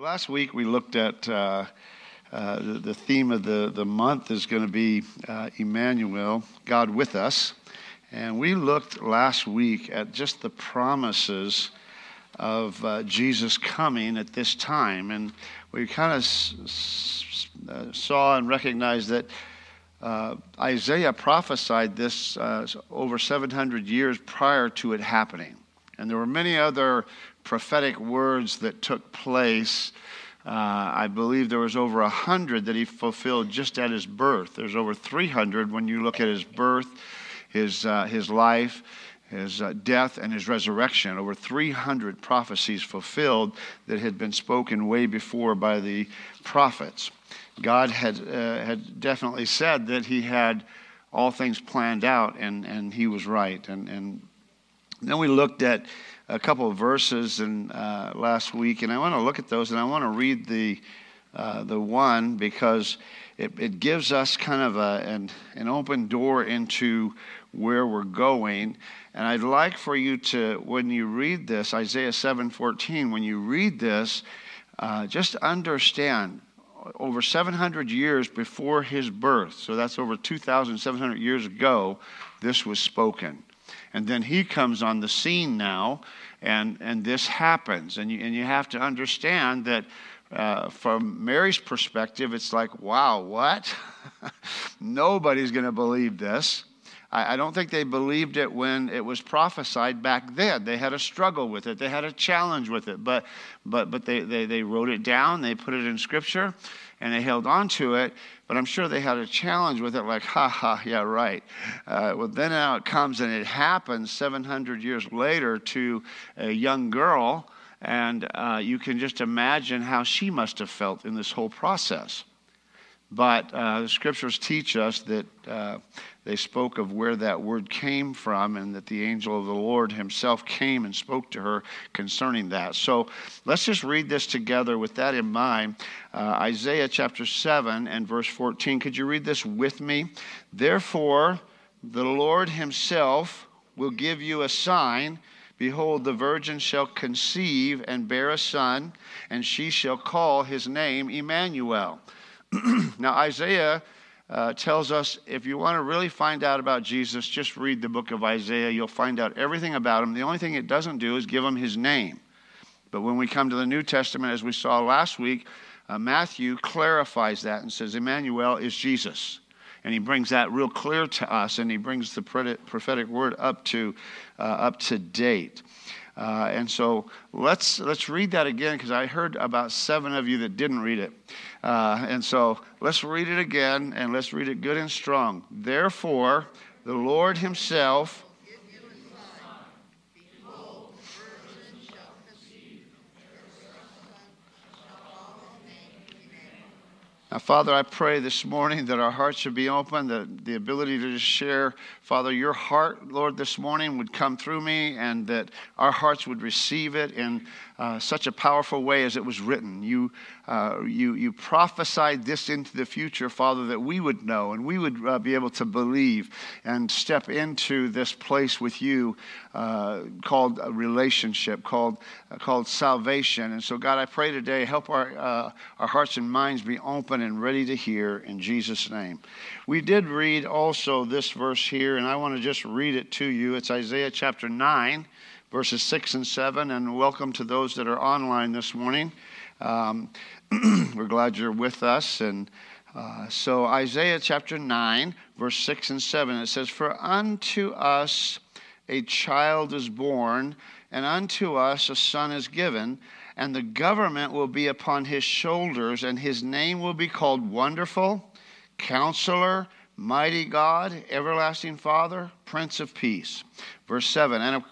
Last week we looked at uh, uh, the, the, theme of the, the month is going to be uh, Emmanuel, God with us. And we looked last week at just the promises of uh, Jesus coming at this time. And we kind of s- s- uh, saw and recognized that uh, Isaiah prophesied this over 700 years prior to it happening. And there were many other prophetic words that took place. Uh, I believe there was over a hundred that he fulfilled just at his birth. There's over 300 when you look at his birth, his, uh, his life, his uh, death, and his resurrection. Over 300 prophecies fulfilled that had been spoken way before by the prophets. God had, uh, had definitely said that he had all things planned out, and, and he was right. And, and then we looked at a couple of verses in, uh, last week, and I want to look at those, and I want to read the, uh, the one because it, it gives us kind of a, an, an open door into where we're going. And I'd like for you to, when you read this, Isaiah 7:14, when you read this, uh, just understand over 700 years before his birth, so that's over 2,700 years ago, this was spoken. And then he comes on the scene now, and, and this happens. And you, and you have to understand that uh, from Mary's perspective, it's like, wow, what? Nobody's going to believe this. I, don't think they believed it when it was prophesied back then. They had a struggle with it, they had a challenge with it, but, but, but they, they, they wrote it down, they put it in Scripture, and they held on to it. But I'm sure they had a challenge with it, like, ha ha, yeah, right. Uh, well, then now it comes and it happens 700 years later to a young girl, and uh, you can just imagine how she must have felt in this whole process. But uh, the scriptures teach us that uh, they spoke of where that word came from and that the angel of the Lord himself came and spoke to her concerning that. So let's just read this together with that in mind. Uh, Isaiah chapter 7 and verse 14. Could you read this with me? Therefore, the Lord himself will give you a sign. Behold, the virgin shall conceive and bear a son, and she shall call his name Emmanuel. now, Isaiah uh, tells us if you want to really find out about Jesus, just read the book of Isaiah. You'll find out everything about him. The only thing it doesn't do is give him his name. But when we come to the New Testament, as we saw last week, uh, Matthew clarifies that and says Emmanuel is Jesus. And he brings that real clear to us, and he brings the prophetic word up to, uh, up to date. Uh, and so let's, let's read that again because I heard about seven of you that didn't read it. Uh, and so let's read it again and let's read it good and strong. Therefore, the Lord Himself Now, Father, I pray this morning that our hearts should be open, that the ability to share, Father, your heart, Lord, this morning would come through me, and that our hearts would receive it in uh, such a powerful way as it was written. You, uh, you, you prophesied this into the future, Father, that we would know and we would uh, be able to believe and step into this place with you uh, called a relationship, called, uh, called salvation. And so, God, I pray today, help our, uh, our hearts and minds be open and ready to hear in Jesus' name. We did read also this verse here, and I want to just read it to you. It's Isaiah chapter 9 verses 6 and 7. And welcome to those that are online this morning. Um, we're glad you're with us. And uh, so, Isaiah chapter 9, verse 6 and 7, it says, For unto us a child is born, and unto us a son is given, and the government will be upon his shoulders, and his name will be called Wonderful, Counselor, Mighty God, Everlasting Father, Prince of Peace. Verse 7 And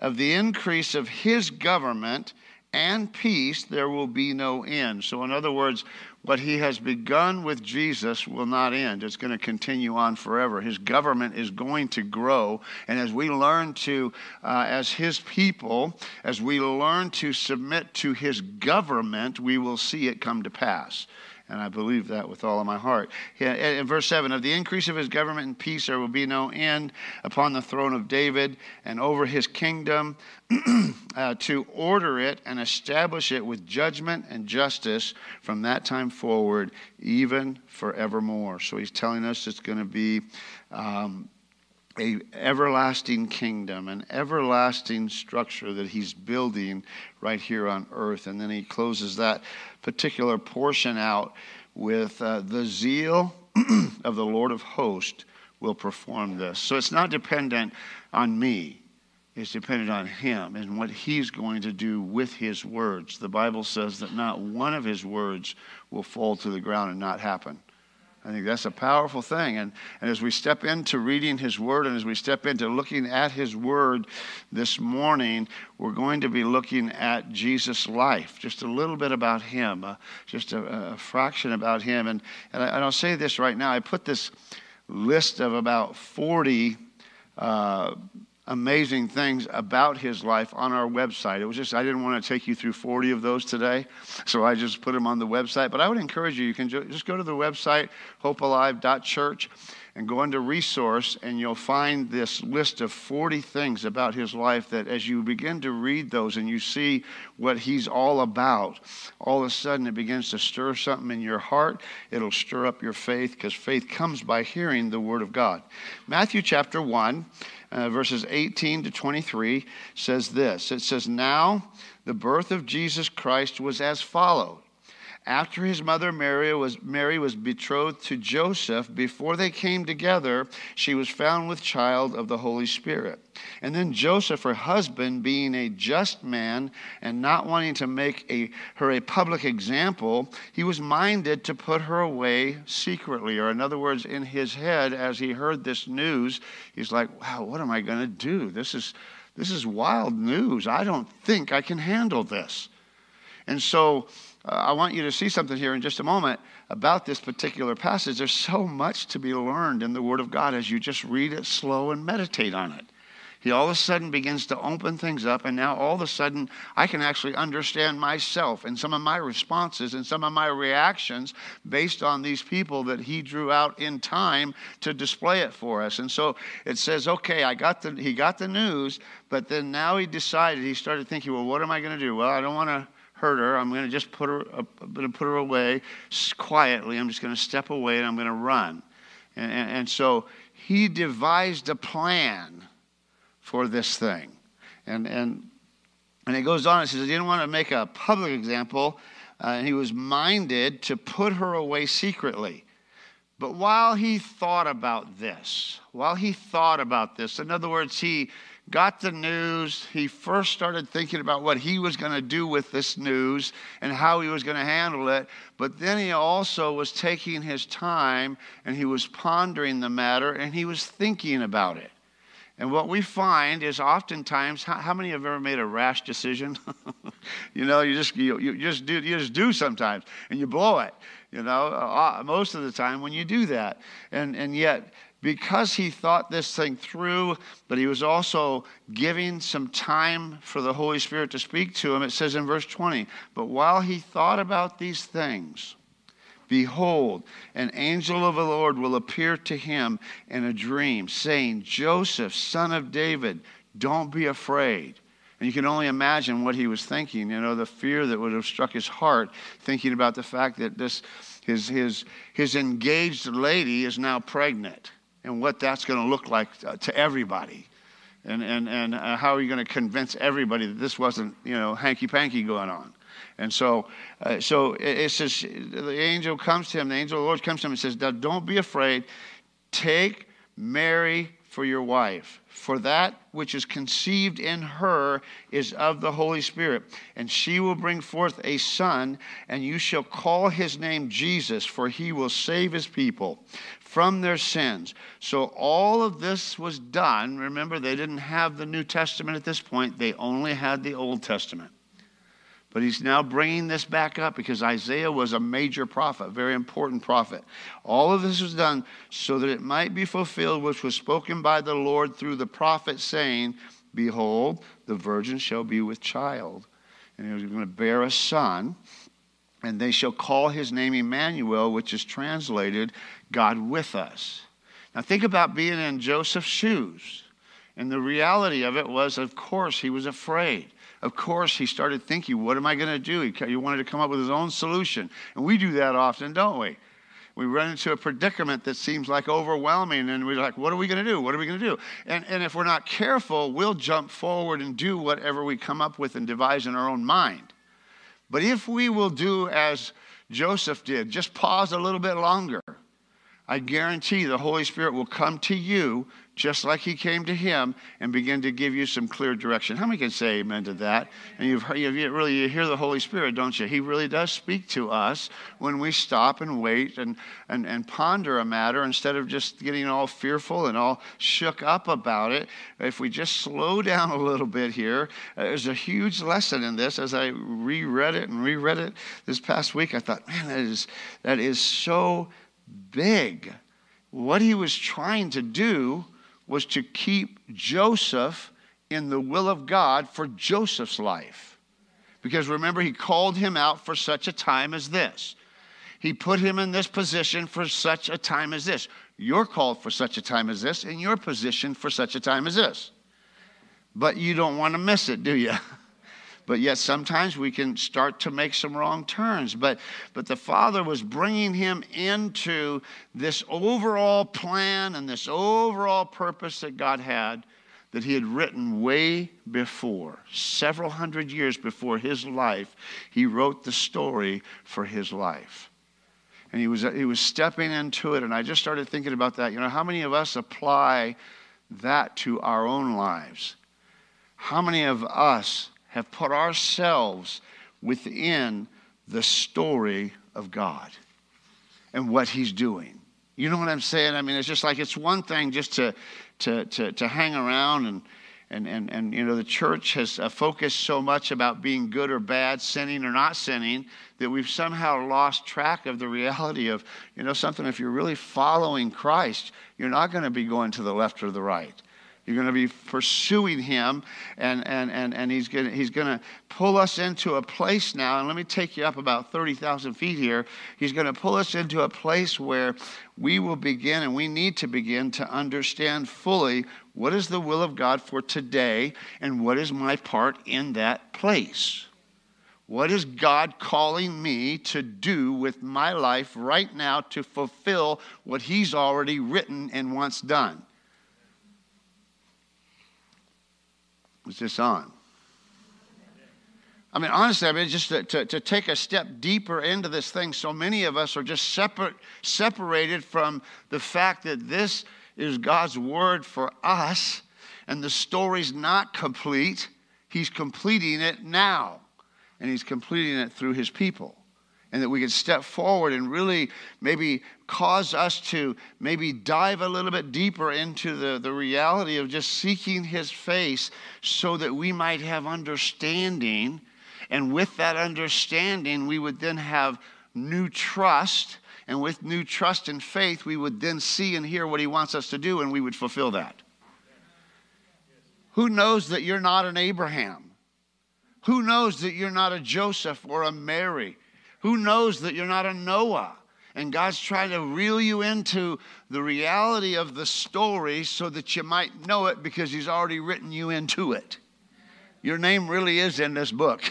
of the increase of his government and peace, there will be no end. So, in other words, what he has begun with Jesus will not end. It's going to continue on forever. His government is going to grow. And as we learn to, uh, as his people, as we learn to submit to his government, we will see it come to pass. And I believe that with all of my heart. In verse 7 Of the increase of his government and peace, there will be no end upon the throne of David and over his kingdom uh, to order it and establish it with judgment and justice from that time forward, even forevermore. So he's telling us it's going to be. Um, a everlasting kingdom, an everlasting structure that he's building right here on earth. And then he closes that particular portion out with uh, the zeal of the Lord of hosts will perform this. So it's not dependent on me. It's dependent on him and what he's going to do with his words. The Bible says that not one of his words will fall to the ground and not happen. I think that's a powerful thing. And, and as we step into reading His Word and as we step into looking at His Word this morning, we're going to be looking at Jesus' life, just a little bit about Him, uh, just a, a, fraction about Him. And, and, I, will say this right now I put this list of about 40 uh, amazing things about his life on our website. It was just, I didn't want to take you through 40 of those today, so I just put them on the website. But I would encourage you, you can just go to the website, hopealive.church, and go into resource, and you'll find this list of 40 things about his life that as you begin to read those and you see what he's all about, all of a sudden it begins to stir something in your heart. It'll stir up your faith because faith comes by hearing the word of God. Matthew chapter 1 uh, verses 18 to 23 says this It says, Now the birth of Jesus Christ was as follows. After his mother Mary was, Mary was betrothed to Joseph, before they came together, she was found with child of the Holy Spirit. And then Joseph, her husband, being a just man and not wanting to make a, her a public example, he was minded to put her away secretly. Or, in other words, in his head, as he heard this news, he's like, wow, what am I going to do? This is, this is wild news. I don't think I can handle this. And so, uh, I want you to see something here in just a moment about this particular passage. There's so much to be learned in the Word of God as you just read it slow and meditate on it. He all of a sudden begins to open things up, and now all of a sudden I can actually understand myself and some of my responses and some of my reactions based on these people that he drew out in time to display it for us. And so it says, okay, I got the he got the news, but then now he decided he started thinking, well, what am I going to do? Well, I don't want to hurt her. I'm going to just put her, I'm going to put her away quietly. I'm just going to step away and I'm going to run. And, and, and so he devised a plan for this thing. And, and, and it goes on, it says he didn't want to make a public example, uh, and he was minded to put her away secretly. But while he thought about this, while he thought about this, in other words, he got the news. He first started thinking about what he was going to do with this news and how he was going to handle it. But then he also was taking his time and he was pondering the matter and he was thinking about it. And what we find is oftentimes, how, how many have ever made a rash decision? you know, you just you, you, just do you just do sometimes, and you blow it. You know, uh, most of the time when you do that, and and yet because he thought this thing through, but he was also giving some time for the Holy Spirit to speak to him. It says in verse 20, But while he thought about these things, behold, an angel of the Lord will appear to him in a dream, saying, Joseph, son of David, don't be afraid. And you can only imagine what he was thinking, you know, the fear that would have struck his heart, thinking about the fact that this his, his, his engaged lady is now pregnant and what that's going to look like to everybody. And, and, and uh, how are you going to convince everybody that this wasn't, you know, hanky panky going on? And so, uh, so it, it, says the angel comes to him, the angel of the Lord comes to him and says, Now Don't be afraid. Take Mary for your wife. For that which is conceived in her is of the Holy Spirit. And she will bring forth a son, and you shall call his name Jesus, for he will save his people from their sins. So all of this was done. Remember, they didn't have the New Testament at this point, they only had the Old Testament. But he's now bringing this back up because Isaiah was a major prophet, very important prophet. All of this was done so that it might be fulfilled, which was spoken by the Lord through the prophet, saying, Behold, the virgin shall be with child, and he was going to bear a son and they shall call his name Emmanuel, which is translated God with us. Now, think about being in Joseph's shoes. And the reality of it was, of course, he was afraid. Of course, he started thinking, what am I going to do? He, wanted to come up with his own solution. And we do that often, don't we? We run into a predicament that seems like overwhelming, and we're like, what are we going to do? What are we going to do? And, and if we're not careful, we'll jump forward and do whatever we come up with and devise in our own mind. But if we will do as Joseph did, just pause a little bit longer, I guarantee the Holy Spirit will come to you just like he came to him and begin to give you some clear direction. How many can say amen to that? And you've heard, you really you hear the Holy Spirit, don't you? He really does speak to us when we stop and wait and, and, and ponder a matter instead of just getting all fearful and all shook up about it. If we just slow down a little bit here, uh, there's a huge lesson in this. As I reread it and reread it this past week, I thought, man, that is, that is so big. What he was trying to do was to keep Joseph in the will of God for Joseph's life. Because remember, he called him out for such a time as this. He put him in this position for such a time as this. You're called for such a time as this, and you're positioned for such a time as this. But you don't want to miss it, do you? but yet sometimes we can start to make some wrong turns. But, but the Father was bringing him into this overall plan and this overall purpose that God had that he had written way before, several hundred years before his life. He wrote the story for his life. And he was, he was stepping into it, and I just started thinking about that. You know, how many of us apply that to our own lives? How many of us have put ourselves within the story of God and what He's doing. You know what I'm saying? I mean, it's just like it's one thing just to, to, to, to hang around and, and, and, and, you know, the church has uh, focused so much about being good or bad, sinning or not sinning, that we've somehow lost track of the reality of, you know, something. If you're really following Christ, you're not going to be going to the left or the right. You're going to be pursuing him, and, and, and, and he's going he's to pull us into a place now. And let me take you up about 30,000 feet here. He's going to pull us into a place where we will begin, and we need to begin to understand fully what is the will of God for today, and what is my part in that place. What is God calling me to do with my life right now to fulfill what He's already written and wants done? Was this on? I mean, honestly, I mean, just to, to, to, take a step deeper into this thing, so many of us are just separate, separated from the fact that this is God's word for us, and the story's not complete. He's completing it now, and He's completing it through His people and that we could step forward and really maybe cause us to maybe dive a little bit deeper into the, the reality of just seeking his face so that we might have understanding. And with that understanding, we would then have new trust. And with new trust and faith, we would then see and hear what he wants us to do, and we would fulfill that. Who knows that you're not an Abraham? Who knows that you're not a Joseph or a Mary? Who knows that you're not a Noah? And God's trying to reel you into the reality of the story so that you might know it because He's already written you into it. Your name really is in this book.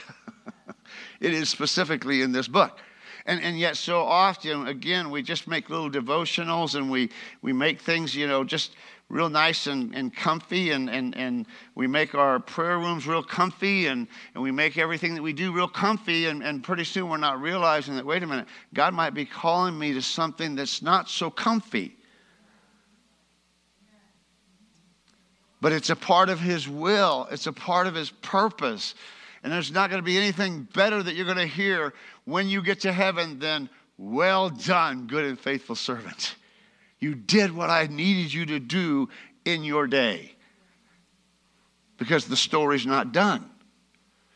it is specifically in this book. And, and yet, so often, again, we just make little devotionals and we, we make things, you know, just real nice and, and comfy, and, and, and we make our prayer rooms real comfy, and, and we make everything that we do real comfy, and, and pretty soon we're not realizing that, wait a minute, God might be calling me to something that's not so comfy. But it's a part of His will, it's a part of His purpose. And there's not going to be anything better that you're going to hear when you get to heaven than, well done, good and faithful servant. You did what I needed you to do in your day. Because the story's not done.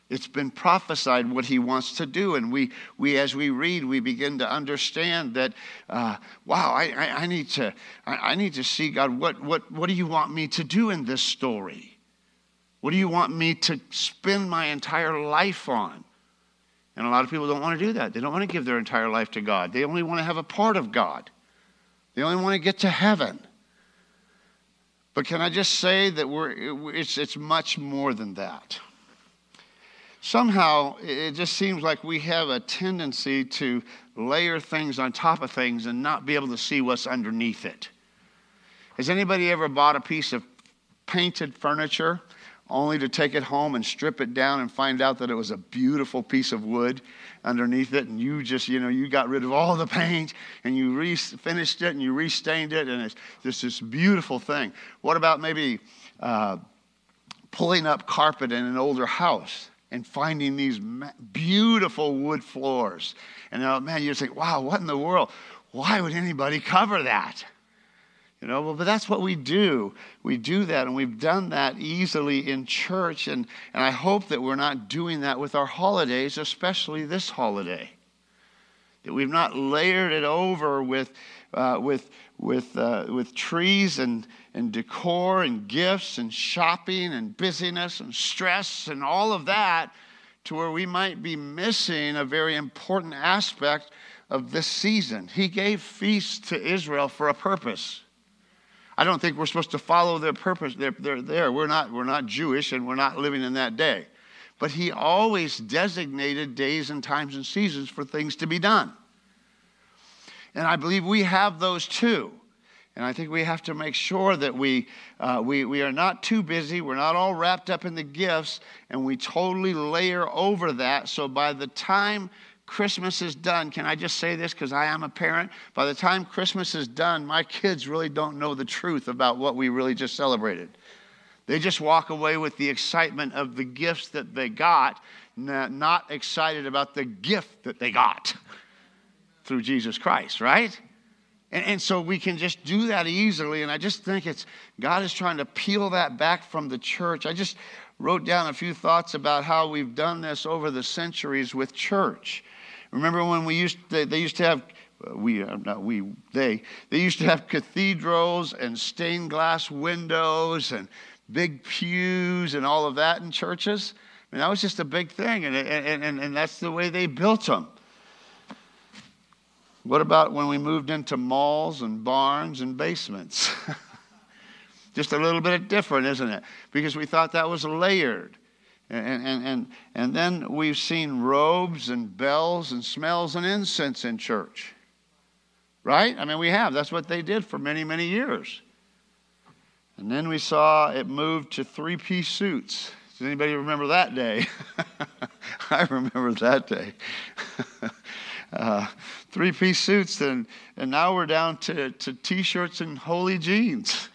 It's been prophesied what he wants to do. And we, we as we read, we begin to understand that, uh, wow, I, I, I, need to, I, I need to see, God, what, what, what do you want me to do in this story? What do you want me to spend my entire life on? And a lot of people don't want to do that. They don't want to give their entire life to God. They only want to have a part of God. They only want to get to heaven. But can I just say that we're, it's, it's much more than that? Somehow, it just seems like we have a tendency to layer things on top of things and not be able to see what's underneath it. Has anybody ever bought a piece of painted furniture only to take it home and strip it down and find out that it was a beautiful piece of wood underneath it. And you just you know you got rid of all the paint and you re- finished it and you restained it. And it's just this beautiful thing. What about maybe uh, pulling up carpet in an older house and finding these beautiful wood floors? And uh, man you think wow what in the world? Why would anybody cover that you know, well, but that's what we do. We do that, and we've done that easily in church. And, and I hope that we're not doing that with our holidays, especially this holiday. That we've not layered it over with, uh, with, with, uh, with trees and, and decor and gifts and shopping and busyness and stress and all of that to where we might be missing a very important aspect of this season. He gave feasts to Israel for a purpose. I don't think we're supposed to follow their purpose. They're, they're there. We're not, we're not Jewish and we're not living in that day. But he always designated days and times and seasons for things to be done. And I believe we have those too. And I think we have to make sure that we, uh, we, we are not too busy, we're not all wrapped up in the gifts, and we totally layer over that. So by the time Christmas is done, can I just say this because I am a parent? By the time Christmas is done, my kids really don't know the truth about what we really just celebrated. They just walk away with the excitement of the gifts that they got, not excited about the gift that they got through Jesus Christ, right? And, and, so we can just do that easily. And I just think it's God is trying to peel that back from the church. I just wrote down a few thoughts about how we've done this over the centuries with church. Remember when we used to, they used to have uh, we uh, not we they they used to have cathedrals and stained glass windows and big pews and all of that in churches. I mean, that was just a big thing, and, and, and, and that's the way they built them. What about when we moved into malls and barns and basements? just a little bit different, isn't it? Because we thought that was layered. And, and, and, and then we've seen robes and bells and smells and incense in church. Right? I mean, we have. That's what they did for many, many years. And then we saw it moved to three piece suits. Does anybody remember that day? I remember that day. uh, three piece suits, and, and now we're down to, t shirts and holey jeans.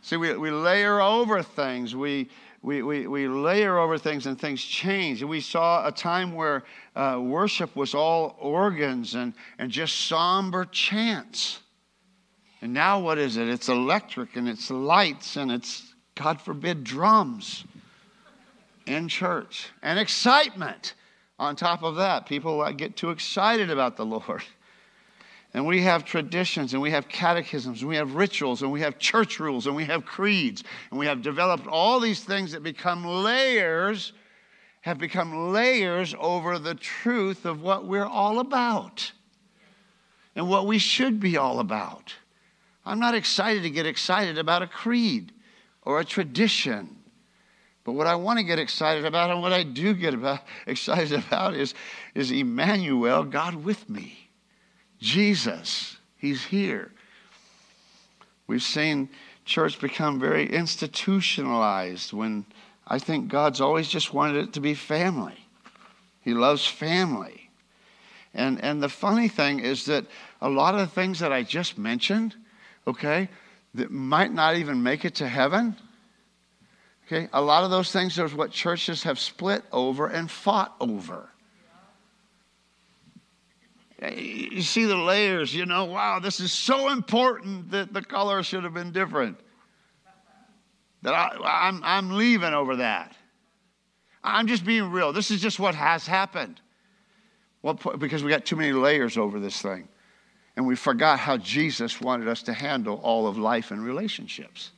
See, we, we layer over things. We, we, we, we layer over things and things change. And we saw a time where uh, worship was all organs and, and just somber chants. And now what is it? It's electric and it's lights and it's, God forbid, drums in church and excitement on top of that. People get too excited about the Lord. And we have traditions and we have catechisms and we have rituals and we have church rules and we have creeds and we have developed all these things that become layers, have become layers over the truth of what we're all about and what we should be all about. I'm not excited to get excited about a creed or a tradition. But what I want to get excited about and what I do get about, excited about is, is Emmanuel, God with me. Jesus, He's here. We've seen church become very institutionalized when I think God's always just wanted it to be family. He loves family. And, and the funny thing is that a lot of the things that I just mentioned, okay, that might not even make it to heaven, okay, a lot of those things are what churches have split over and fought over. You see the layers, you know, wow, this is so important that the color should have been different. That I, I'm, I'm leaving over that. I'm just being real. This is just what has happened. Well, because we got too many layers over this thing. And we forgot how Jesus wanted us to handle all of life and relationships.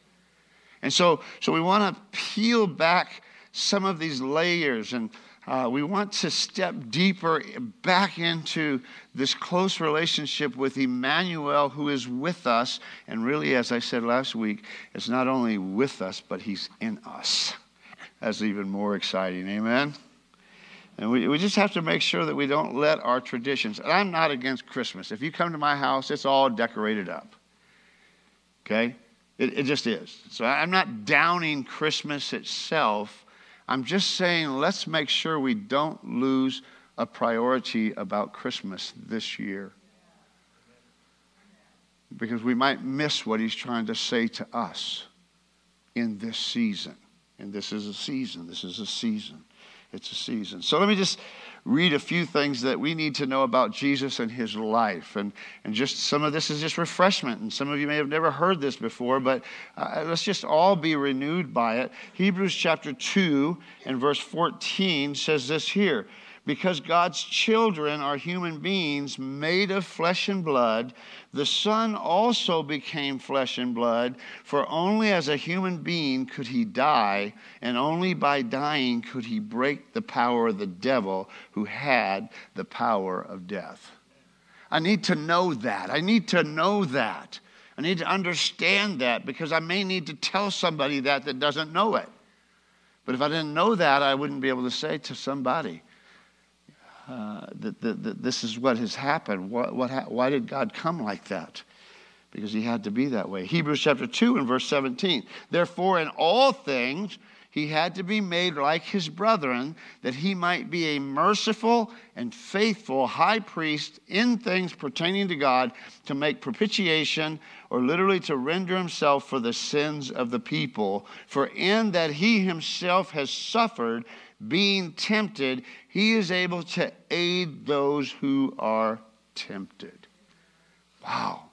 And so, so we want to peel back some of these layers and uh, we want to step deeper back into this close relationship with Emmanuel, who is with us. And really, as I said last week, it's not only with us, but he's in us. That's even more exciting. Amen? And we, we just have to make sure that we don't let our traditions. And I'm not against Christmas. If you come to my house, it's all decorated up. Okay? It, it just is. So I'm not downing Christmas itself. I'm just saying let's make sure we don't lose a priority about Christmas this year. Because we might miss what he's trying to say to us in this season. And this is a season. This is a season. It's a season. So let me just read a few things that we need to know about Jesus and his life. And, and just some of this is just refreshment. And some of you may have never heard this before, but uh, let's just all be renewed by it. Hebrews chapter 2 and verse 14 says this here because God's children are human beings made of flesh and blood, the Son also became flesh and blood, for only as a human being could he die, and only by dying could he break the power of the devil who had the power of death. I need to know that. I need to know that. I need to understand that because I may need to tell somebody that that doesn't know it. But if I didn't know that, I wouldn't be able to say to somebody, uh, that, that, that, this is what has happened. What, what ha- why did God come like that? Because he had to be that way. Hebrews chapter 2 and verse 17. Therefore, in all things, he had to be made like his brethren, that he might be a merciful and faithful high priest in things pertaining to God to make propitiation, or literally to render himself for the sins of the people. For in that he himself has suffered, being tempted, he is able to aid those who are tempted. Wow.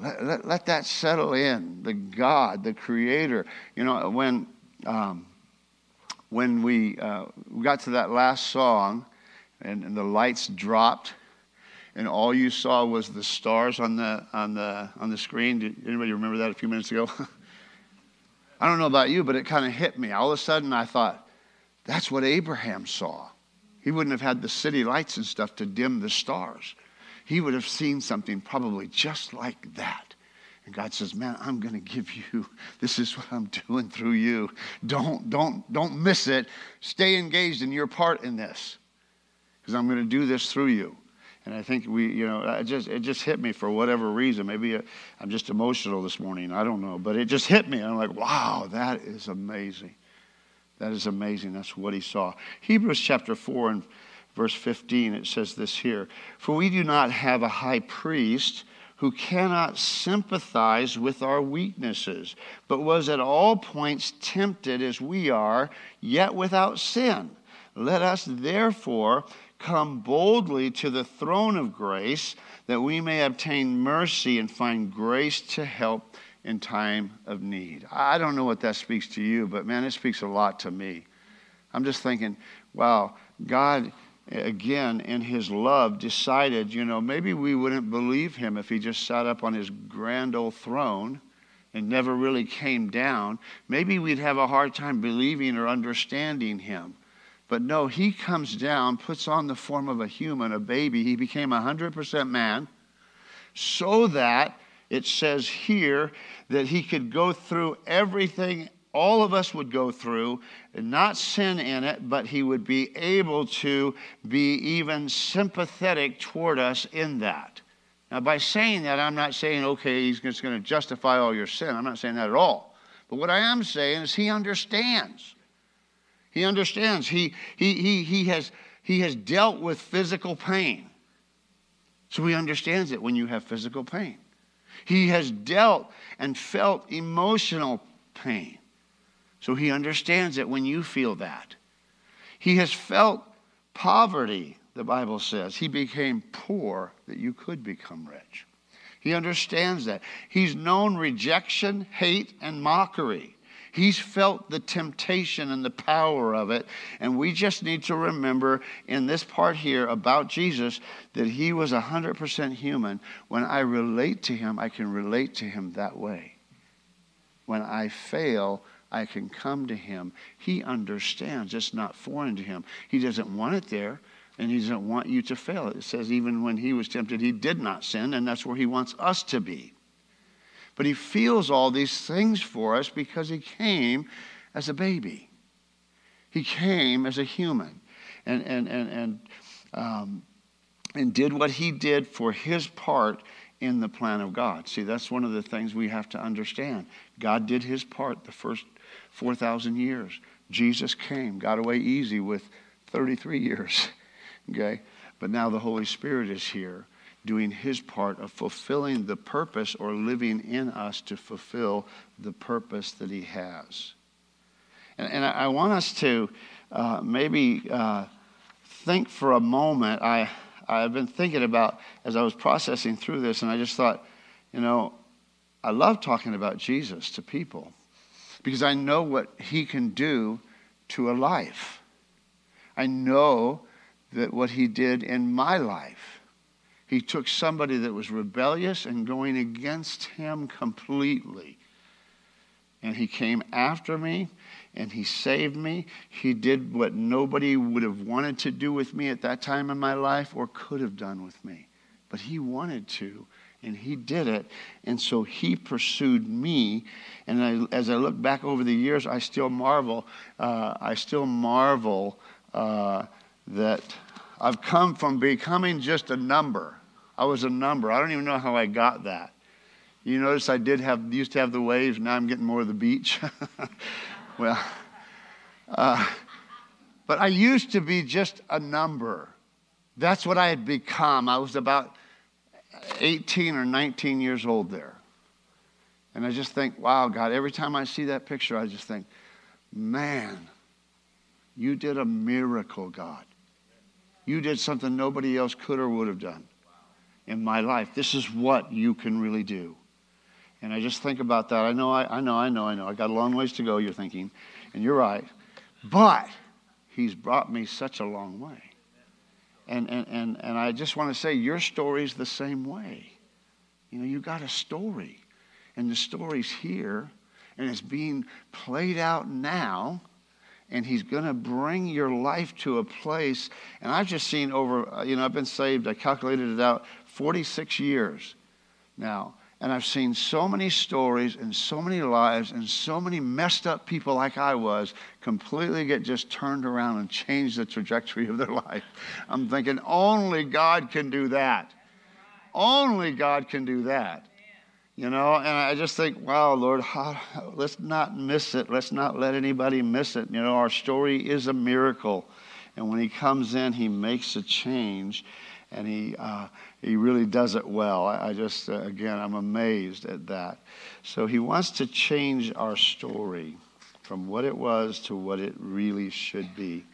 Let, let, let that settle in. The God, the Creator. You know, when, um, when we, uh, got to that last song and, and the lights dropped, and all you saw was the stars on the, on the, on the screen. Did anybody remember that a few minutes ago? I don't know about you, but it kind of hit me. All of a sudden, I thought, that's what Abraham saw. He wouldn't have had the city lights and stuff to dim the stars. He would have seen something probably just like that. And God says, "Man, I'm going to give you. This is what I'm doing through you. Don't don't don't miss it. Stay engaged in your part in this, because I'm going to do this through you." And I think we, you know, it just it just hit me for whatever reason. Maybe I'm just emotional this morning. I don't know, but it just hit me. I'm like, "Wow, that is amazing." That is amazing. That's what he saw. Hebrews chapter 4 and verse 15, it says this here For we do not have a high priest who cannot sympathize with our weaknesses, but was at all points tempted as we are, yet without sin. Let us therefore come boldly to the throne of grace that we may obtain mercy and find grace to help in time of need. I don't know what that speaks to you, but man, it speaks a lot to me. I'm just thinking, wow, God, again, in his love, decided, you know, maybe we wouldn't believe him if he just sat up on his grand old throne and never really came down. Maybe we'd have a hard time believing or understanding him. But no, he comes down, puts on the form of a human, a baby. He became 100% man so that it says here that he could go through everything all of us would go through, and not sin in it, but he would be able to be even sympathetic toward us in that. Now, by saying that, I'm not saying, okay, he's just going to justify all your sin. I'm not saying that at all. But what I am saying is he understands. He understands. He, he, he, he, has, he has dealt with physical pain. So he understands it when you have physical pain. He has dealt and felt emotional pain. So he understands it when you feel that. He has felt poverty, the Bible says. He became poor that you could become rich. He understands that. He's known rejection, hate, and mockery. He's felt the temptation and the power of it. And we just need to remember in this part here about Jesus that he was 100% human. When I relate to him, I can relate to him that way. When I fail, I can come to him. He understands. It's not foreign to him. He doesn't want it there, and he doesn't want you to fail. It says even when he was tempted, he did not sin, and that's where he wants us to be. But he feels all these things for us because he came as a baby. He came as a human and, and, and, and, um, and did what he did for his part in the plan of God. See, that's one of the things we have to understand. God did his part the first 4,000 years. Jesus came, got away easy with 33 years. Okay? But now the Holy Spirit is here doing his part of fulfilling the purpose or living in us to fulfill the purpose that he has. And, and I, want us to uh, maybe uh, think for a moment. I, I've been thinking about as I was processing through this, and I just thought, you know, I love talking about Jesus to people because I know what he can do to a life. I know that what he did in my life. He took somebody that was rebellious and going against him completely. And he came after me and he saved me. He did what nobody would have wanted to do with me at that time in my life or could have done with me. But he wanted to, and he did it. And so he pursued me. And I, as I look back over the years, I still marvel. Uh, I still marvel uh, that I've come from becoming just a number. I was a number. I don't even know how I got that. You notice I did have used to have the waves. Now I'm getting more of the beach. well, uh, but I used to be just a number. That's what I had become. I was about 18 or 19 years old there. And I just think, wow, God, every time I see that picture, I just think, man, you did a miracle, God. You did something nobody else could or would have done in my life. This is what you can really do. And I just think about that. I know, I, I know, I know, I know. I got a long ways to go, you're thinking. And you're right. But he's brought me such a long way. And, and, and, and I just want to say, your story's the same way. You know, you got a story. And the story's here, and it's being played out now and he's going to bring your life to a place. And I've just seen over, uh, you know, I've been saved, I calculated it out, 46 years now. And I've seen so many stories and so many lives and so many messed up people like I was completely get just turned around and change the trajectory of their life. I'm thinking, only God can do that. Only God can do that. You know, and I just think, wow, Lord, how, let's not miss it. Let's not let anybody miss it. You know, our story is a miracle. And when He comes in, He makes a change and He, uh, he really does it well. I, I just, uh, again, I'm amazed at that. So He wants to change our story from what it was to what it really should be.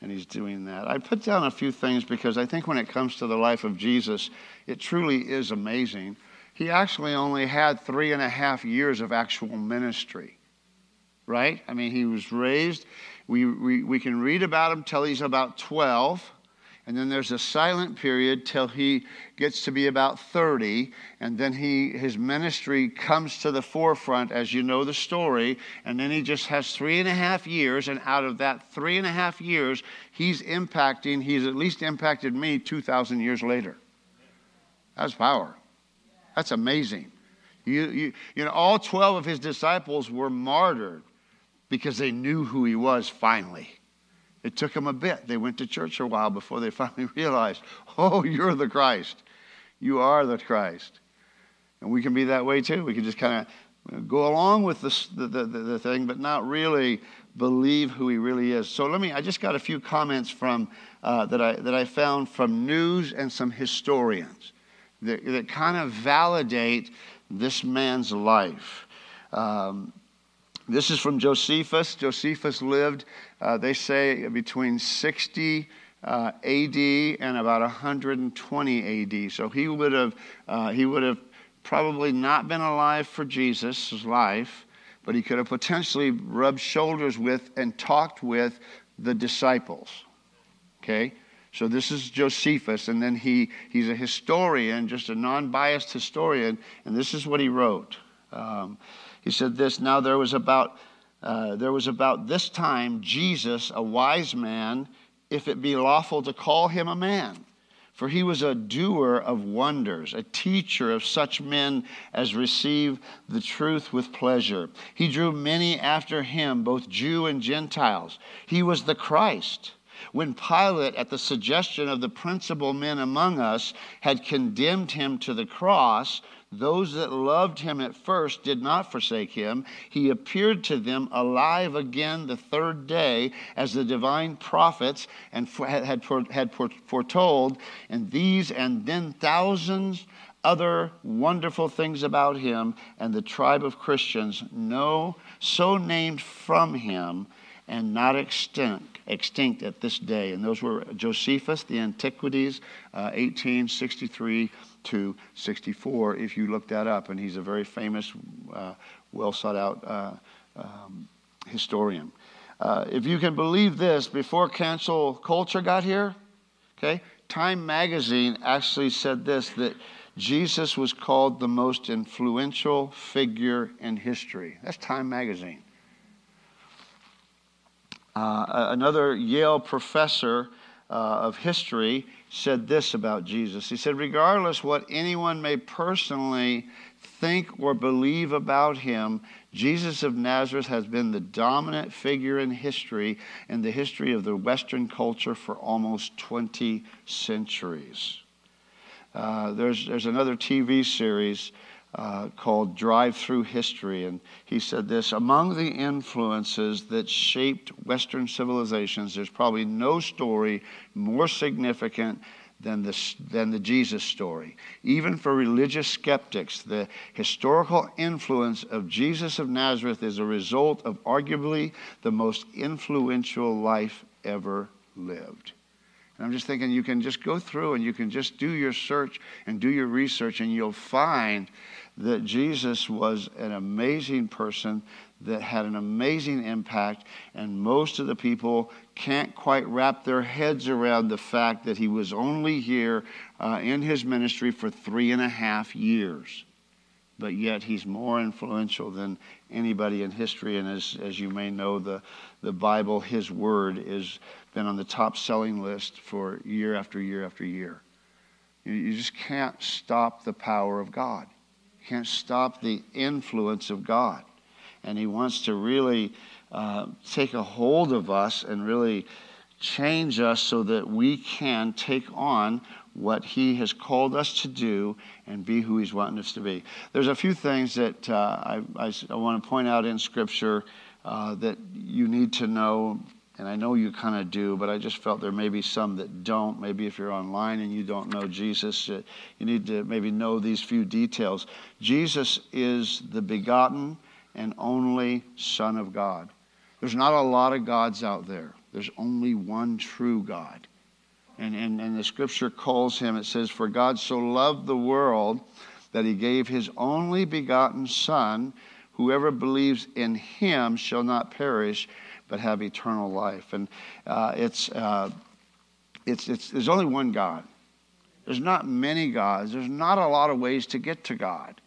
And He's doing that. I put down a few things because I think when it comes to the life of Jesus, it truly is amazing he actually only had three and a half years of actual ministry, right? I mean, he was raised. We, we, we can read about him till he's about 12. And then there's a silent period till he gets to be about 30. And then he, his ministry comes to the forefront, as you know the story. And then he just has three and a half years. And out of that three and a half years, he's impacting, he's at least impacted me 2,000 years later. That's power. That's amazing. You, you, you know, all 12 of his disciples were martyred because they knew who he was finally. It took them a bit. They went to church a while before they finally realized, oh, you're the Christ. You are the Christ. And we can be that way too. We can just kind of go along with the, the, the, thing, but not really believe who he really is. So let me, I just got a few comments from, uh, that, I, that I found from news and some historians that, that kind of validate this man's life. Um, this is from Josephus. Josephus lived, uh, they say, between 60 uh, AD and about 120 AD. So he would have uh, he would have probably not been alive for Jesus' life, but he could have potentially rubbed shoulders with and talked with the disciples. Okay, so this is Josephus, and then he, he's a historian, just a non biased historian, and this is what he wrote. Um, he said this Now there was about Uh, there was about this time Jesus, a wise man, if it be lawful to call him a man. For he was a doer of wonders, a teacher of such men as receive the truth with pleasure. He drew many after him, both Jew and Gentiles. He was the Christ. When Pilate, at the suggestion of the principal men among us, had condemned him to the cross, those that loved him at first did not forsake him. He appeared to them alive again the third day, as the divine prophets and had foretold, and these and then thousands other wonderful things about him and the tribe of Christians know so named from him and not extinct, extinct at this day. And those were Josephus, the Antiquities, uh, 1863 to 64, if you look that up. And he's a very famous, uh, well sought out uh, um, historian. Uh, if you can believe this, before cancel culture got here, okay, Time magazine actually said this that Jesus was called the most influential figure in history. That's Time magazine. Uh, another Yale professor uh, of history said this about Jesus. He said, regardless what anyone may personally think or believe about him, Jesus of Nazareth has been the dominant figure in history, and the history of the Western culture for almost 20 centuries. Uh, there's, there's another TV series uh, called Drive Through History. And he said this Among the influences that shaped Western civilizations, there's probably no story more significant than than the Jesus story. Even for religious skeptics, the historical influence of Jesus of Nazareth is a result of arguably the most influential life ever lived. And I'm just thinking you can just go through and you can just do your search and do your research, and you'll find that Jesus was an amazing person that had an amazing impact, and most of the people can't quite wrap their heads around the fact that he was only here uh, in his ministry for three and a half years. But yet he's more influential than anybody in history. And as, as you may know, the, the Bible, his word, has been on the top selling list for year after year after year. You, you just can't stop the power of God can't stop the influence of God. And He wants to really uh, take a hold of us and really change us so that we can take on what He has called us to do and be who He's wanting us to be. There's a few things that uh, I, I, I, want to point out in Scripture uh, that you need to know and I know you kind of do, but I just felt there may be some that don't. Maybe if you're online and you don't know Jesus, you need to maybe know these few details. Jesus is the begotten and only Son of God. There's not a lot of gods out there, there's only one true God. And, and, and the scripture calls him, it says, For God so loved the world that he gave his only begotten Son. Whoever believes in him shall not perish but have eternal life. And uh, it's, uh, it's, it's, there's only one God. There's not many gods. There's not a lot of ways to get to God.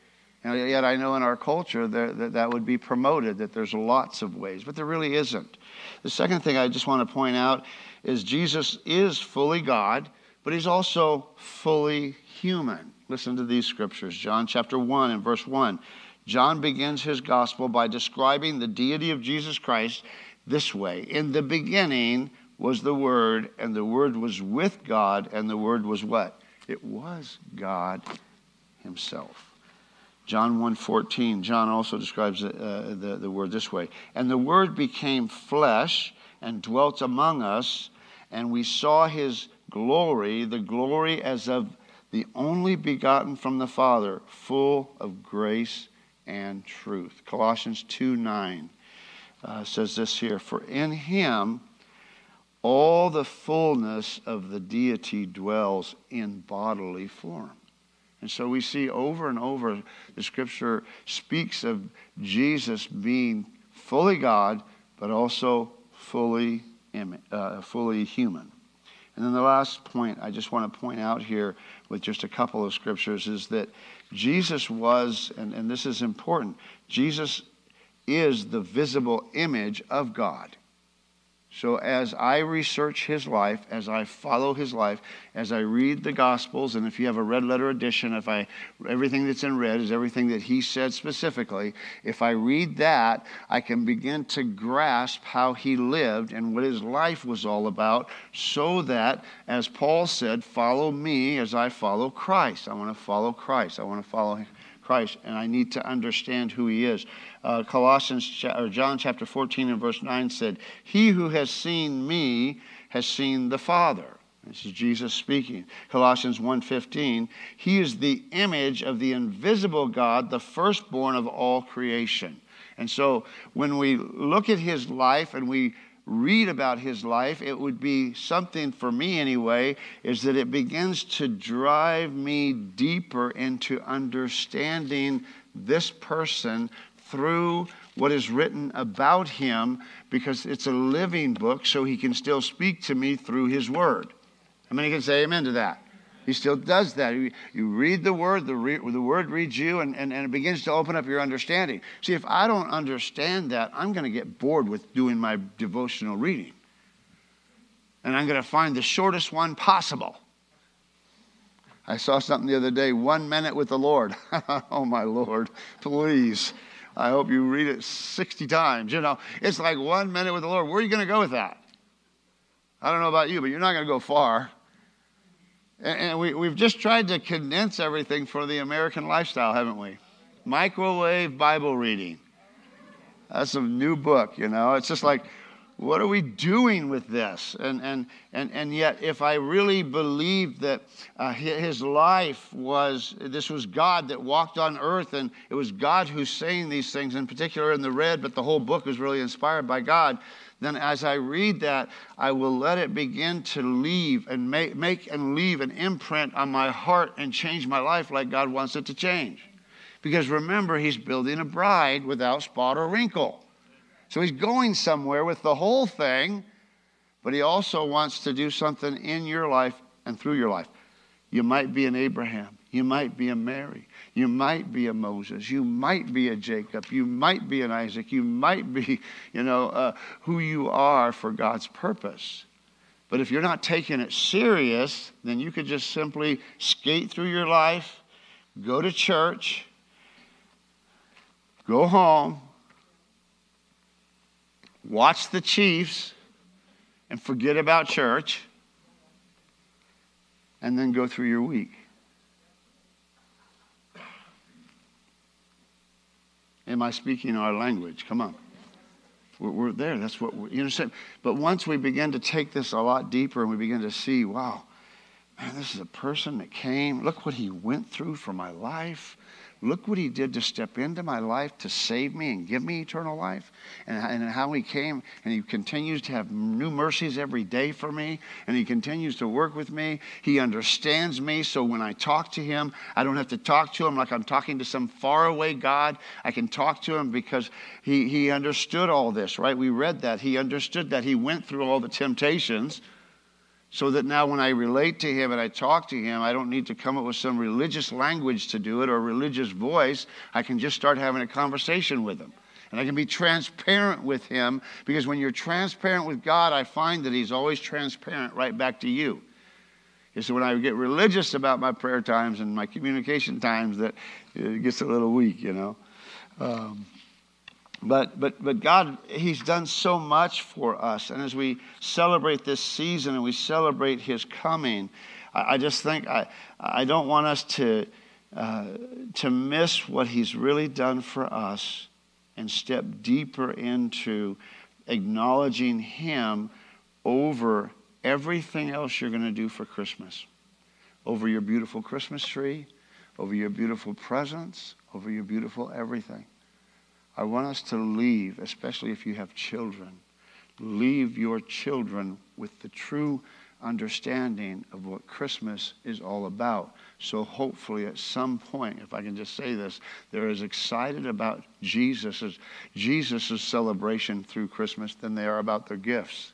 And yet, I know in our culture that that would be promoted, that there's lots of ways, but there really isn't. The second thing I just want to point out is Jesus is fully God, but he's also fully human. Listen to these scriptures John chapter 1 and verse 1. John begins his gospel by describing the deity of Jesus Christ this way In the beginning was the Word, and the Word was with God, and the Word was what? It was God Himself. John 1.14, John also describes uh, the, the Word this way. And the Word became flesh and dwelt among us, and we saw His glory, the glory as of the only begotten from the Father, full of grace and truth. Colossians 2 9 uh, says this here For in him all the fullness of the deity dwells in bodily form. And so we see over and over the scripture speaks of Jesus being fully God, but also fully, uh, fully human. And then the last point I just want to point out here with just a couple of scriptures is that Jesus was, and, and this is important, Jesus is the visible image of God. So, as I research his life, as I follow his life, as I read the Gospels, and if you have a red letter edition, if I everything that's in red is everything that he said specifically. If I read that, I can begin to grasp how he lived and what his life was all about, so that, as Paul said, follow me as I follow Christ. I want to follow Christ. I want to follow Christ, and I need to understand who he is. Uh, Colossians or John chapter 14 and verse 9 said, He who has seen me has seen the Father. This is Jesus speaking. Colossians 1:15, he is the image of the invisible God, the firstborn of all creation. And so when we look at his life and we read about his life, it would be something for me anyway, is that it begins to drive me deeper into understanding this person through what is written about him because it's a living book, so he can still speak to me through his word. How many can say amen to that? He still does that. You, you read the word, the, re, the word reads you, and, and, and it begins to open up your understanding. See, if I don't understand that, I'm going to get bored with doing my devotional reading. And I'm going to find the shortest one possible. I saw something the other day one minute with the Lord. oh, my Lord, please. I hope you read it 60 times. You know, it's like one minute with the Lord. Where are you going to go with that? I don't know about you, but you're not going to go far. And we, we've just tried to condense everything for the American lifestyle, haven't we? Microwave Bible reading. That's a new book, you know. It's just like, what are we doing with this? And, and, and, and yet, if I really believed that uh, his life was, this was God that walked on earth, and it was God who's saying these things, in particular in the red, but the whole book is really inspired by God, then as I read that, I will let it begin to leave and make, make and leave an imprint on my heart and change my life like God wants it to change. Because remember, He's building a bride without spot or wrinkle. So He's going somewhere with the whole thing, but He also wants to do something in your life and through your life. You might be an Abraham, you might be a Mary, you might be a Moses. You might be a Jacob. You might be an Isaac. You might be, you know, uh, who you are for God's purpose. But if you're not taking it serious, then you could just simply skate through your life, go to church, go home, watch the Chiefs, and forget about church, and then go through your week. Am I speaking our language? Come on. We're, we're there. That's what you understand. But once we begin to take this a lot deeper and we begin to see, wow, man, this is a person that came. Look what he went through for my life. Look what he did to step into my life to save me and give me eternal life, and, and how he came and he continues to have new mercies every day for me, and he continues to work with me. He understands me, so when I talk to him, I don't have to talk to him like I'm talking to some faraway God. I can talk to him because he, he understood all this, right? We read that. He understood that. He went through all the temptations so that now when I relate to him and I talk to him, I don't need to come up with some religious language to do it or religious voice. I can just start having a conversation with him. And I can be transparent with him because when you're transparent with God, I find that he's always transparent right back to you. It's when I get religious about my prayer times and my communication times that it gets a little weak, you know. Um, but, but, but God, He's done so much for us. And as we celebrate this season and we celebrate His coming, I, I just think I, I don't want us to, uh, to miss what He's really done for us and step deeper into acknowledging Him over everything else you're going to do for Christmas. Over your beautiful Christmas tree, over your beautiful presents, over your beautiful everything. I want us to leave, especially if you have children, leave your children with the true understanding of what Christmas is all about. So hopefully at some point, if I can just say this, they're as excited about Jesus' Jesus' celebration through Christmas than they are about their gifts.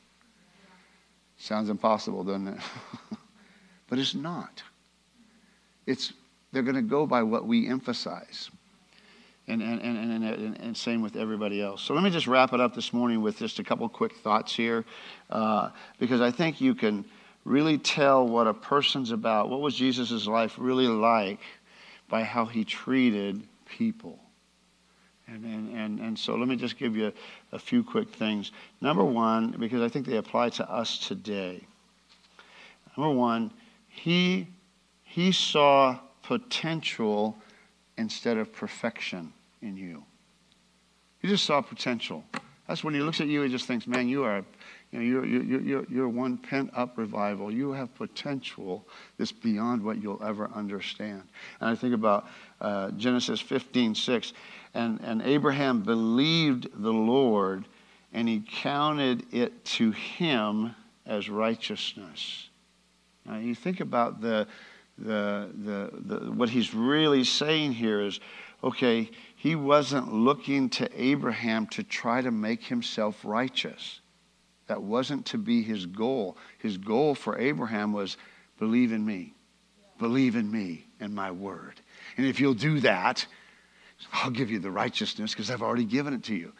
Sounds impossible, doesn't it? but it's not. It's they're going to go by what we emphasize. And, and, and, and, and, same with everybody else. So let me just wrap it up this morning with just a couple quick thoughts here, uh, because I think you can really tell what a person's about. What was Jesus' life really like by how he treated people? And, and, and, and so let me just give you a, a few quick things. Number one, because I think they apply to us today. Number one, he, he saw potential instead of perfection in you. He just saw potential. That's when he looks at you, he just thinks, man, you are, you know, you're, you're, you're, you're one pent up revival. You have potential that's beyond what you'll ever understand. And I think about uh, Genesis 15, 6. And, and Abraham believed the Lord, and he counted it to him as righteousness. Now, you think about the, the, the, the, what he's really saying here is okay, he wasn't looking to Abraham to try to make himself righteous. That wasn't to be his goal. His goal for Abraham was believe in me, believe in me and my word. And if you'll do that, I'll give you the righteousness because I've already given it to you.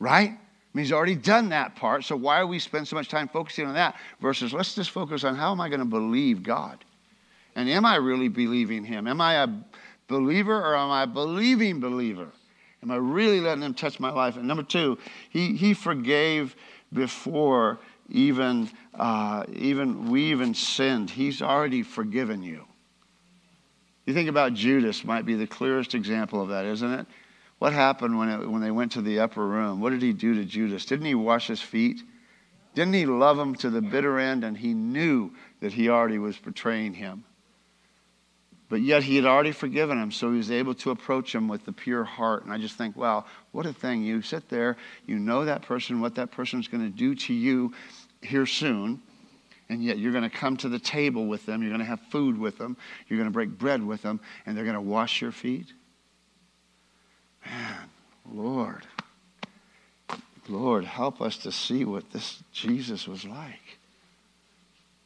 Right? I mean, he's already done that part. So why do we spend so much time focusing on that versus let's just focus on how am I going to believe God? And am I really believing him? Am I a believer or am I a believing believer? Am I really letting him touch my life? And number two, he, he forgave before even, uh, even we even sinned. He's already forgiven you. You think about Judas, might be the clearest example of that, isn't it? What happened when, it, when they went to the upper room? What did he do to Judas? Didn't he wash his feet? Didn't he love him to the bitter end? And he knew that he already was betraying him. But yet he had already forgiven him, so he was able to approach him with the pure heart. And I just think, wow, what a thing. You sit there, you know that person, what that person is going to do to you here soon and yet you're going to come to the table with them. You're going to have food with them. You're going to break bread with them, and they're going to wash your feet. Man, Lord, Lord, help us to see what this Jesus was like.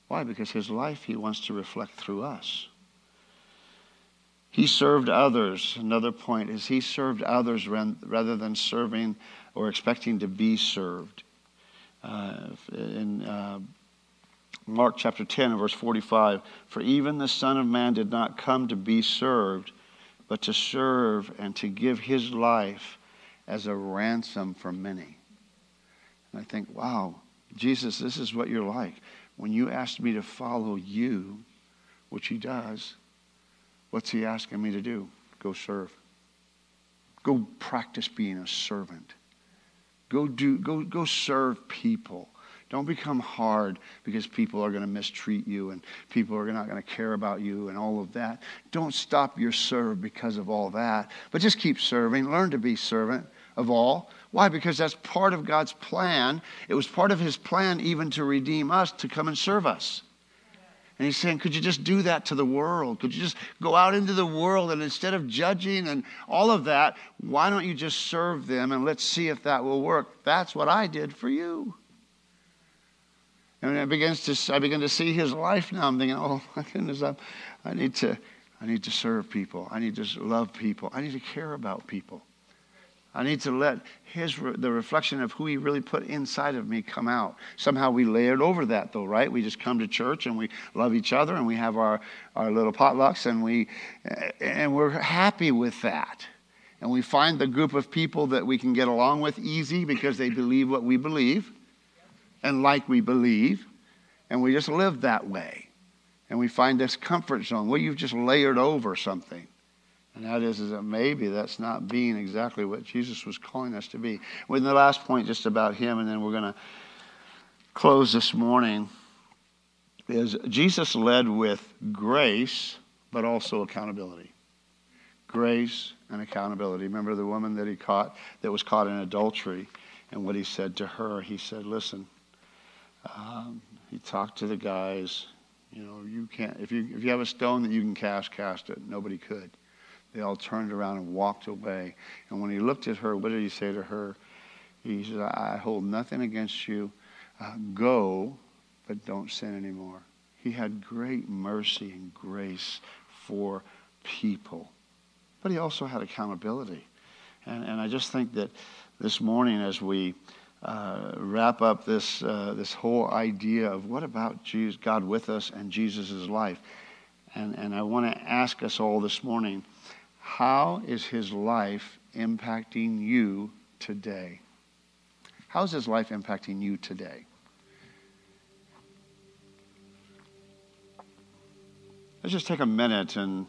Why? Because his life he wants to reflect through us. He served others. Another point is he served others rather than serving or expecting to be served. Uh, in uh, Mark chapter 10 verse 45 For even the Son of Man did not come to be served, but to serve and to give his life as a ransom for many. And I think, wow, Jesus, this is what you're like. When you asked me to follow you, which he does, what's he asking me to do? Go serve. Go practice being a servant. Go do go go serve people. Don't become hard because people are going to mistreat you and people are not going to care about you and all of that. Don't stop your serve because of all that, but just keep serving. Learn to be servant of all. Why? Because that's part of God's plan. It was part of His plan even to redeem us, to come and serve us. And he's saying, could you just do that to the world? Could you just go out into the world and instead of judging and all of that, why don't you just serve them and let's see if that will work? That's what I did for you. And I begins to I begin to see his life now. I'm thinking, oh my goodness, i I need to I need to serve people. I need to love people. I need to care about people. I need to let his the reflection of who he really put inside of me come out. Somehow we layered over that though, right? We just come to church and we love each other and we have our, our little potlucks and we and we're happy with that. And we find the group of people that we can get along with easy because they believe what we believe and like we believe, and we just live that way. And we find this comfort zone. Well, you've just layered over something. And that is, is that maybe that's not being exactly what Jesus was calling us to be. With the last point just about him, and then we're going to close this morning, is Jesus led with grace, but also accountability. Grace and accountability. Remember the woman that he caught, that was caught in adultery, and what he said to her? He said, Listen, um, he talked to the guys. You know, you can't if you if you have a stone that you can cast, cast it. Nobody could. They all turned around and walked away. And when he looked at her, what did he say to her? He said, "I hold nothing against you. Uh, go, but don't sin anymore." He had great mercy and grace for people, but he also had accountability. And, and I just think that this morning, as we uh, wrap up this, uh, this whole idea of what about Jesus, God with us and Jesus' life, and, and I want to ask us all this morning how is his life impacting you today? How is his life impacting you today? Let's just take a minute and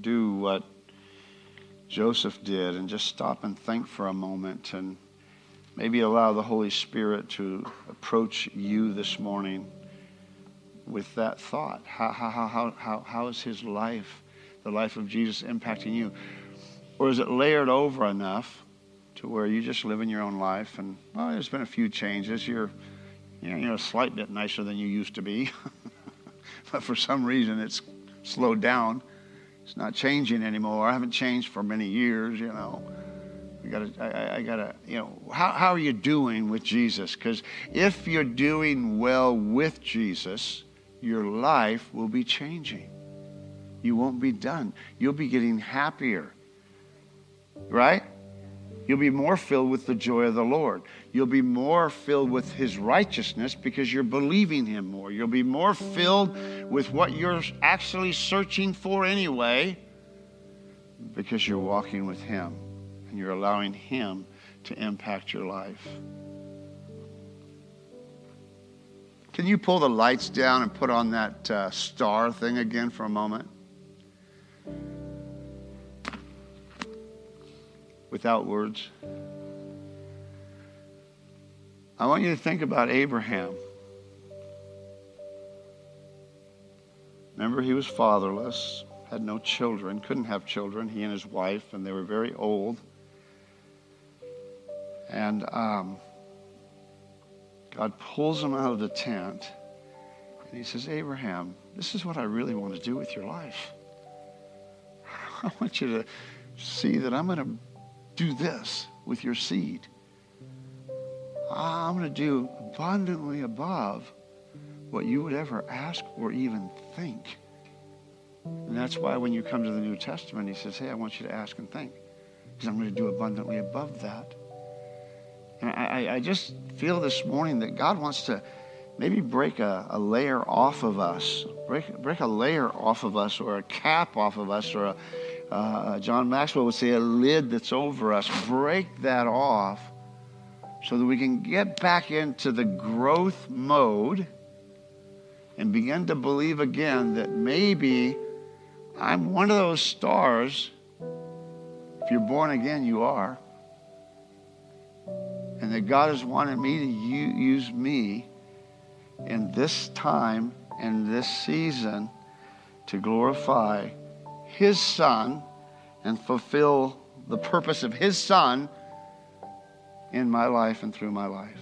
do what Joseph did and just stop and think for a moment and maybe allow the Holy Spirit to approach you this morning with that thought. How, how, how, how, how is his life, the life of Jesus, impacting you? Or is it layered over enough to where you just live in your own life and, well, there's been a few changes. You're, you know, you're a slight bit nicer than you used to be. but for some reason it's slowed down. It's not changing anymore. I haven't changed for many years, you know. I gotta, I, I gotta, you know, how, how are you doing with Jesus? Because if you're doing well with Jesus, your life will be changing. You won't be done. You'll be getting happier. Right? You'll be more filled with the joy of the Lord. You'll be more filled with His righteousness because you're believing Him more. You'll be more filled with what you're actually searching for anyway because you're walking with Him and you're allowing Him to impact your life. Can you pull the lights down and put on that uh, star thing again for a moment? Without words. I want you to think about Abraham. Remember, he was fatherless, had no children, couldn't have children, he and his wife, and they were very old. And um, God pulls him out of the tent, and he says, Abraham, this is what I really want to do with your life. I want you to see that I'm going to do this with your seed. I'm going to do abundantly above what you would ever ask or even think. And that's why when you come to the New Testament, he says, Hey, I want you to ask and think. Because I'm going to do abundantly above that. And I, I just feel this morning that God wants to maybe break a, a layer off of us, break, break a layer off of us, or a cap off of us, or a, uh, John Maxwell would say, a lid that's over us. Break that off so that we can get back into the growth mode and begin to believe again that maybe I'm one of those stars. If you're born again, you are. And that God has wanted me to use me in this time and this season to glorify his son and fulfill the purpose of his son in my life and through my life.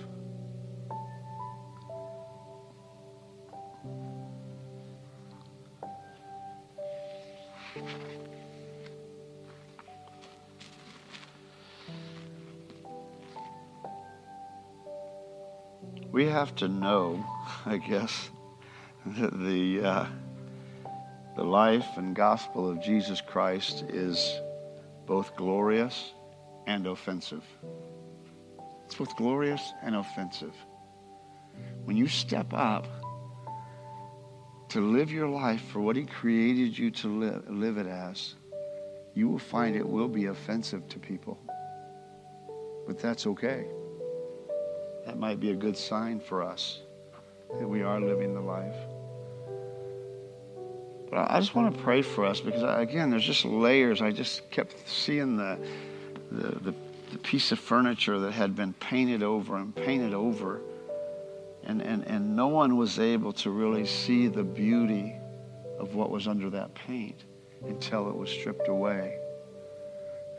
We have to know, I guess, that the uh, the life and gospel of Jesus Christ is both glorious and offensive. It's both glorious and offensive. When you step up to live your life for what He created you to live, live it as, you will find it will be offensive to people. But that's okay. That might be a good sign for us that we are living the life. But I just want to pray for us because, uh, again, there's just layers. I just kept seeing the, the, the, the piece of furniture that had been painted over and painted over. And, and, and no one was able to really see the beauty of what was under that paint until it was stripped away.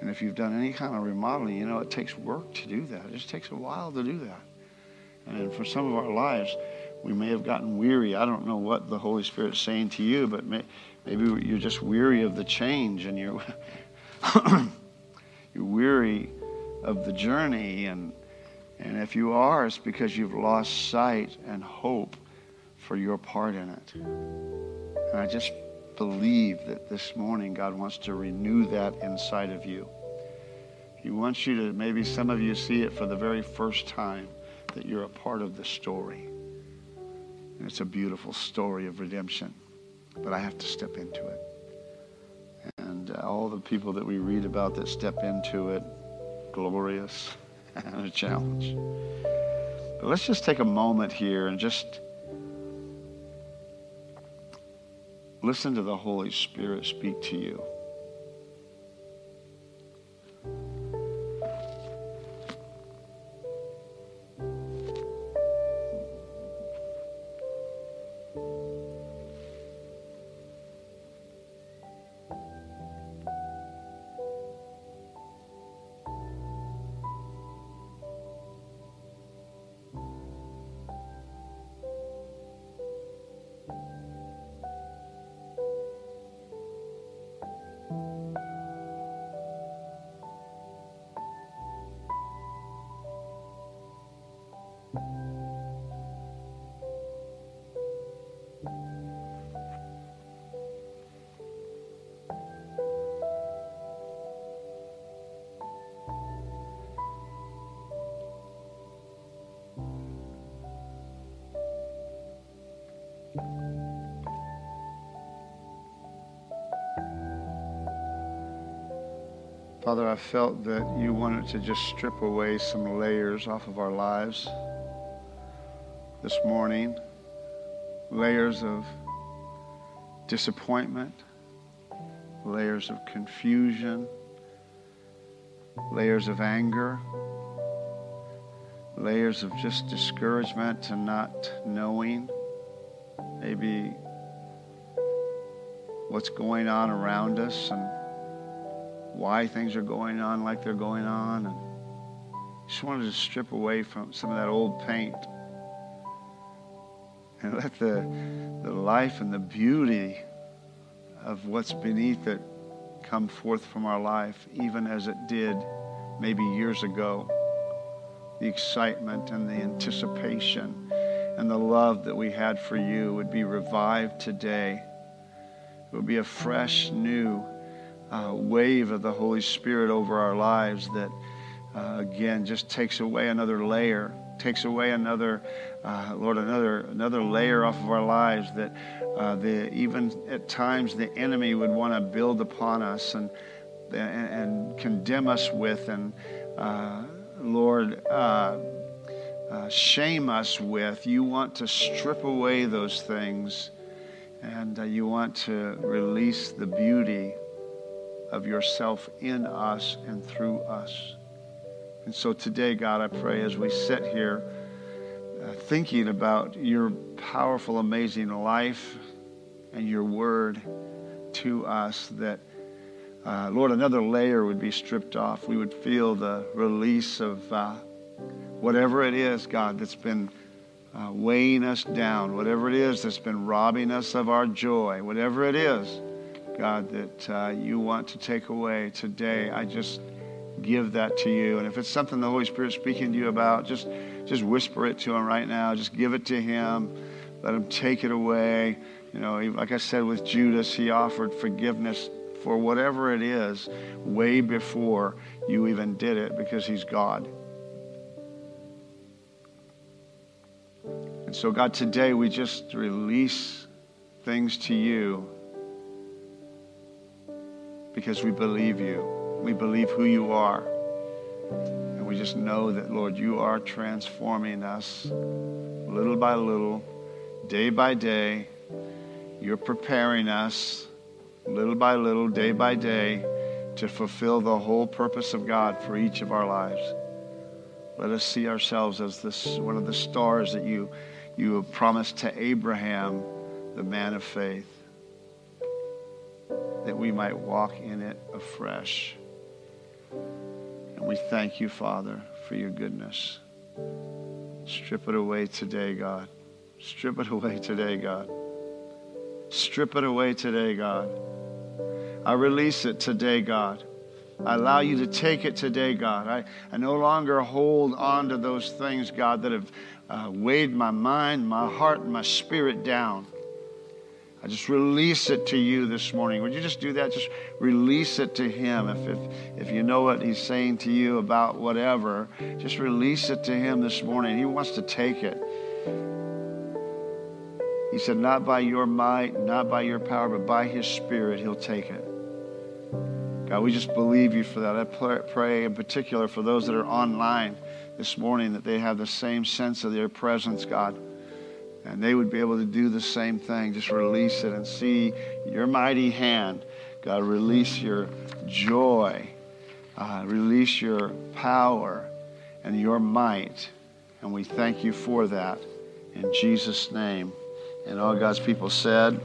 And if you've done any kind of remodeling, you know it takes work to do that. It just takes a while to do that. And for some of our lives, we may have gotten weary. I don't know what the Holy Spirit's saying to you, but may, maybe you're just weary of the change and you're you're weary of the journey and and if you are, it's because you've lost sight and hope for your part in it. And I just believe that this morning God wants to renew that inside of you. He wants you to, maybe some of you see it for the very first time, that you're a part of the story. And it's a beautiful story of redemption, but I have to step into it. And uh, all the people that we read about that step into it, glorious and a challenge. But let's just take a moment here and just listen to the Holy Spirit speak to you. Father, I felt that you wanted to just strip away some layers off of our lives this morning. Layers of disappointment, layers of confusion, layers of anger, layers of just discouragement and not knowing maybe what's going on around us and why things are going on like they're going on. And just wanted to strip away from some of that old paint and let the, the life and the beauty of what's beneath it come forth from our life, even as it did maybe years ago. The excitement and the anticipation and the love that we had for you would be revived today. It would be a fresh, new uh, wave of the Holy Spirit over our lives that, uh, again, just takes away another layer, takes away another, uh, Lord, another another layer off of our lives that uh, the even at times the enemy would want to build upon us and and, and condemn us with, and uh, Lord. Uh, shame us with. You want to strip away those things and you want to release the beauty of yourself in us and through us. And so today, God, I pray as we sit here uh, thinking about your powerful, amazing life and your word to us, that, uh, Lord, another layer would be stripped off. We would feel the release of uh, whatever it is, God, that's been. Uh, weighing us down, whatever it is that's been robbing us of our joy, whatever it is, God, that uh, you want to take away today. I just give that to you. And if it's something the Holy Spirit's speaking to you about, just, just whisper it to Him right now. Just give it to Him. Let Him take it away. You know, like I said with Judas, he offered forgiveness for whatever it is way before you even did it because He's God. And so, God, today we just release things to you because we believe you. We believe who you are. And we just know that, Lord, you are transforming us little by little, day by day. You're preparing us little by little, day by day, to fulfill the whole purpose of God for each of our lives. Let us see ourselves as this one of the stars that you you have promised to Abraham, the man of faith that we might walk in it afresh. And we thank you, Father, for your goodness. Strip it away today, God. Strip it away today, God. Strip it away today, God. I release it today, God. I allow you to take it today, God. I, I no longer hold on to those things, God, that have uh, weighed my mind, my heart, and my spirit down. I just release it to you this morning. Would you just do that? Just release it to Him. If, if, if you know what He's saying to you about whatever, just release it to Him this morning. He wants to take it. He said, Not by your might, not by your power, but by His Spirit, He'll take it. God, we just believe you for that. I pray in particular for those that are online this morning that they have the same sense of their presence, God. And they would be able to do the same thing. Just release it and see your mighty hand. God, release your joy, uh, release your power and your might. And we thank you for that in Jesus' name. And all God's people said,